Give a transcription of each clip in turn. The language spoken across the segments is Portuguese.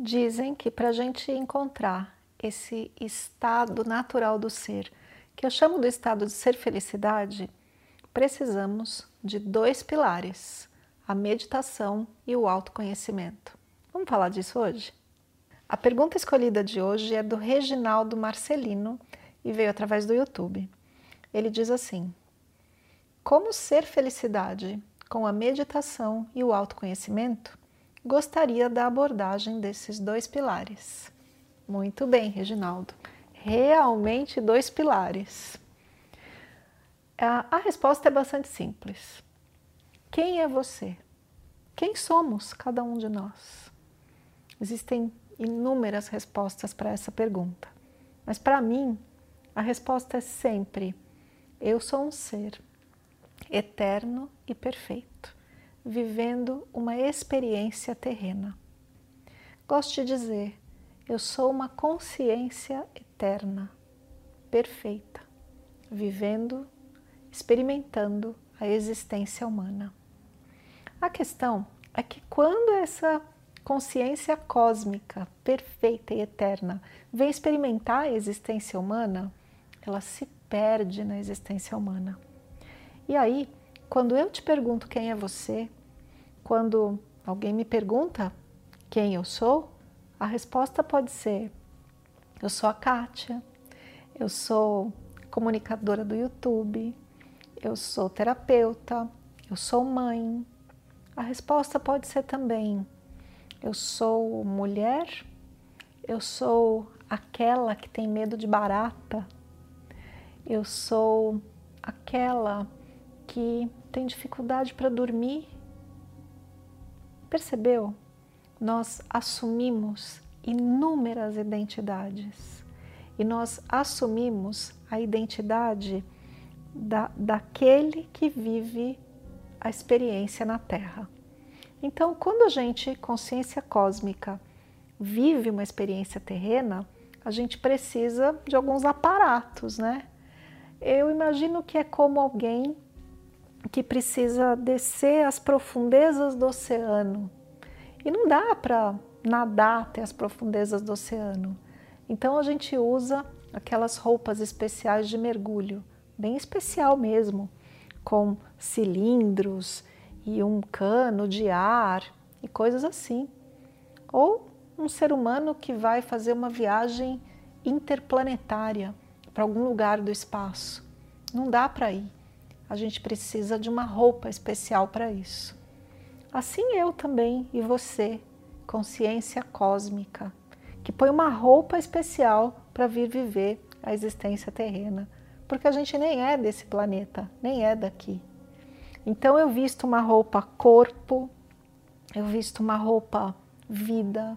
Dizem que para a gente encontrar esse estado natural do ser, que eu chamo do estado de ser felicidade, precisamos de dois pilares: a meditação e o autoconhecimento. Vamos falar disso hoje? A pergunta escolhida de hoje é do Reginaldo Marcelino e veio através do YouTube. Ele diz assim: Como ser felicidade com a meditação e o autoconhecimento? Gostaria da abordagem desses dois pilares. Muito bem, Reginaldo. Realmente dois pilares. A, resposta é bastante simples. Quem é você? Quem somos cada um de nós? Existem inúmeras respostas para essa pergunta, mas para mim a resposta é sempre: eu sou um ser eterno e perfeito vivendo uma experiência terrena. Gosto de dizer, eu sou uma consciência eterna, perfeita, vivendo, experimentando a existência humana. A questão é que quando essa consciência cósmica, perfeita e eterna, vem experimentar a existência humana, ela se perde na existência humana. E aí, quando eu te pergunto quem é você, quando alguém me pergunta quem eu sou, a resposta pode ser: eu sou a Kátia, eu sou comunicadora do YouTube, eu sou terapeuta, eu sou mãe. A resposta pode ser também: eu sou mulher, eu sou aquela que tem medo de barata, eu sou aquela que tem dificuldade para dormir Percebeu? Nós assumimos inúmeras identidades e nós assumimos a identidade da, daquele que vive a experiência na Terra. Então, quando a gente, consciência cósmica, vive uma experiência terrena, a gente precisa de alguns aparatos, né? Eu imagino que é como alguém que precisa descer as profundezas do oceano. E não dá para nadar até as profundezas do oceano. Então a gente usa aquelas roupas especiais de mergulho, bem especial mesmo, com cilindros e um cano de ar e coisas assim. Ou um ser humano que vai fazer uma viagem interplanetária para algum lugar do espaço. Não dá para ir a gente precisa de uma roupa especial para isso. Assim eu também e você, consciência cósmica, que põe uma roupa especial para vir viver a existência terrena, porque a gente nem é desse planeta, nem é daqui. Então eu visto uma roupa corpo, eu visto uma roupa vida,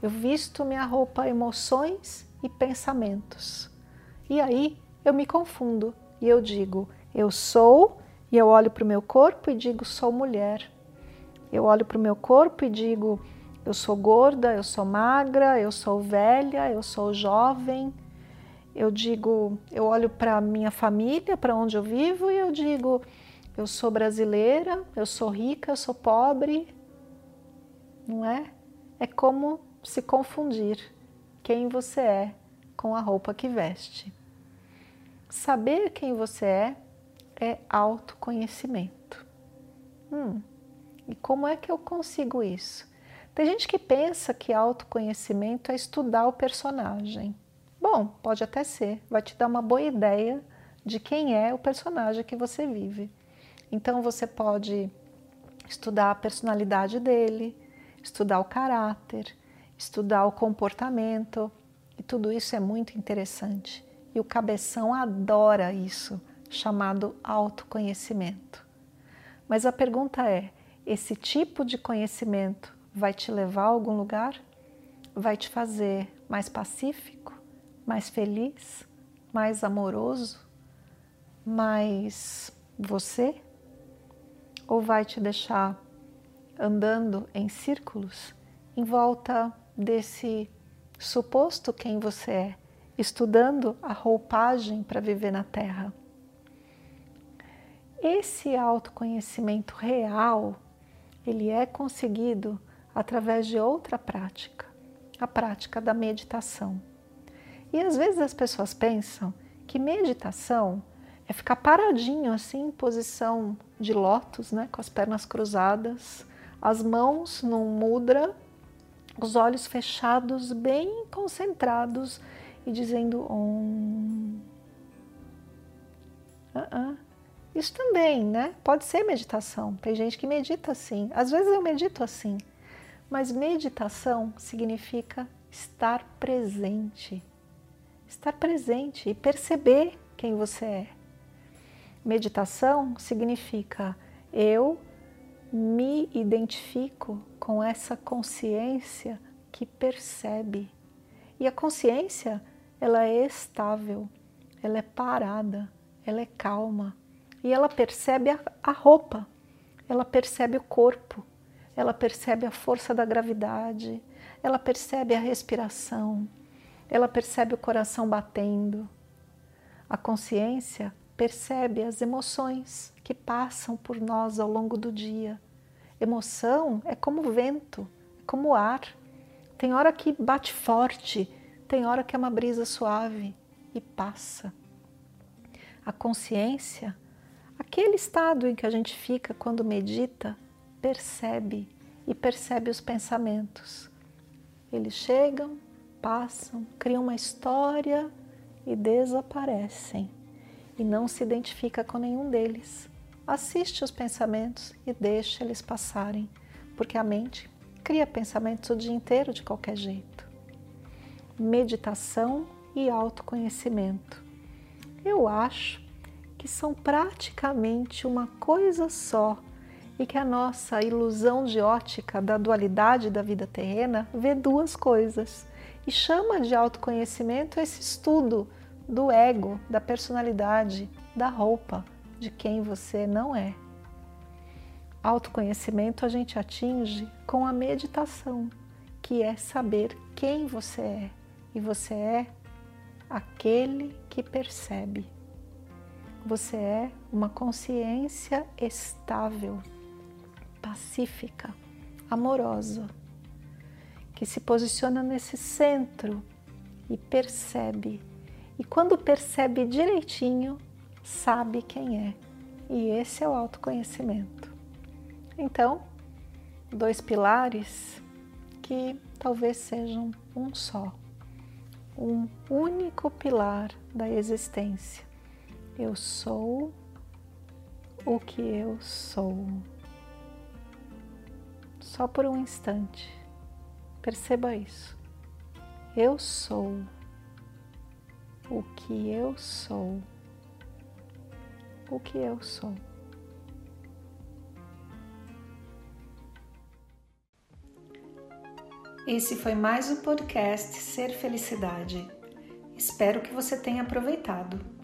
eu visto minha roupa emoções e pensamentos. E aí eu me confundo e eu digo, eu sou e eu olho para o meu corpo e digo sou mulher. Eu olho para o meu corpo e digo eu sou gorda, eu sou magra, eu sou velha, eu sou jovem. Eu digo, eu olho para minha família, para onde eu vivo e eu digo eu sou brasileira, eu sou rica, eu sou pobre. Não é? É como se confundir quem você é com a roupa que veste. Saber quem você é é autoconhecimento. Hum, e como é que eu consigo isso? Tem gente que pensa que autoconhecimento é estudar o personagem. Bom, pode até ser, vai te dar uma boa ideia de quem é o personagem que você vive. Então você pode estudar a personalidade dele, estudar o caráter, estudar o comportamento, e tudo isso é muito interessante. E o cabeção adora isso chamado autoconhecimento. Mas a pergunta é: esse tipo de conhecimento vai te levar a algum lugar? vai te fazer mais pacífico, mais feliz, mais amoroso, mais você? Ou vai te deixar andando em círculos em volta desse suposto quem você é, estudando a roupagem para viver na Terra? Esse autoconhecimento real, ele é conseguido através de outra prática, a prática da meditação. E às vezes as pessoas pensam que meditação é ficar paradinho assim em posição de lótus, né, com as pernas cruzadas, as mãos num mudra, os olhos fechados, bem concentrados e dizendo om. Uh -uh. Isso também, né? Pode ser meditação. Tem gente que medita assim. Às vezes eu medito assim. Mas meditação significa estar presente. Estar presente e perceber quem você é. Meditação significa eu me identifico com essa consciência que percebe. E a consciência, ela é estável, ela é parada, ela é calma, e ela percebe a, a roupa, ela percebe o corpo, ela percebe a força da gravidade, ela percebe a respiração, ela percebe o coração batendo. A consciência percebe as emoções que passam por nós ao longo do dia. Emoção é como vento, é como ar. Tem hora que bate forte, tem hora que é uma brisa suave e passa. A consciência Aquele estado em que a gente fica quando medita, percebe e percebe os pensamentos. Eles chegam, passam, criam uma história e desaparecem. E não se identifica com nenhum deles. Assiste os pensamentos e deixa eles passarem, porque a mente cria pensamentos o dia inteiro de qualquer jeito. Meditação e autoconhecimento. Eu acho que são praticamente uma coisa só e que a nossa ilusão de ótica da dualidade da vida terrena vê duas coisas e chama de autoconhecimento esse estudo do ego, da personalidade, da roupa, de quem você não é. Autoconhecimento a gente atinge com a meditação, que é saber quem você é, e você é aquele que percebe. Você é uma consciência estável, pacífica, amorosa, que se posiciona nesse centro e percebe. E quando percebe direitinho, sabe quem é. E esse é o autoconhecimento. Então, dois pilares que talvez sejam um só, um único pilar da existência eu sou o que eu sou. Só por um instante, perceba isso. Eu sou o que eu sou. O que eu sou. Esse foi mais o podcast Ser Felicidade. Espero que você tenha aproveitado.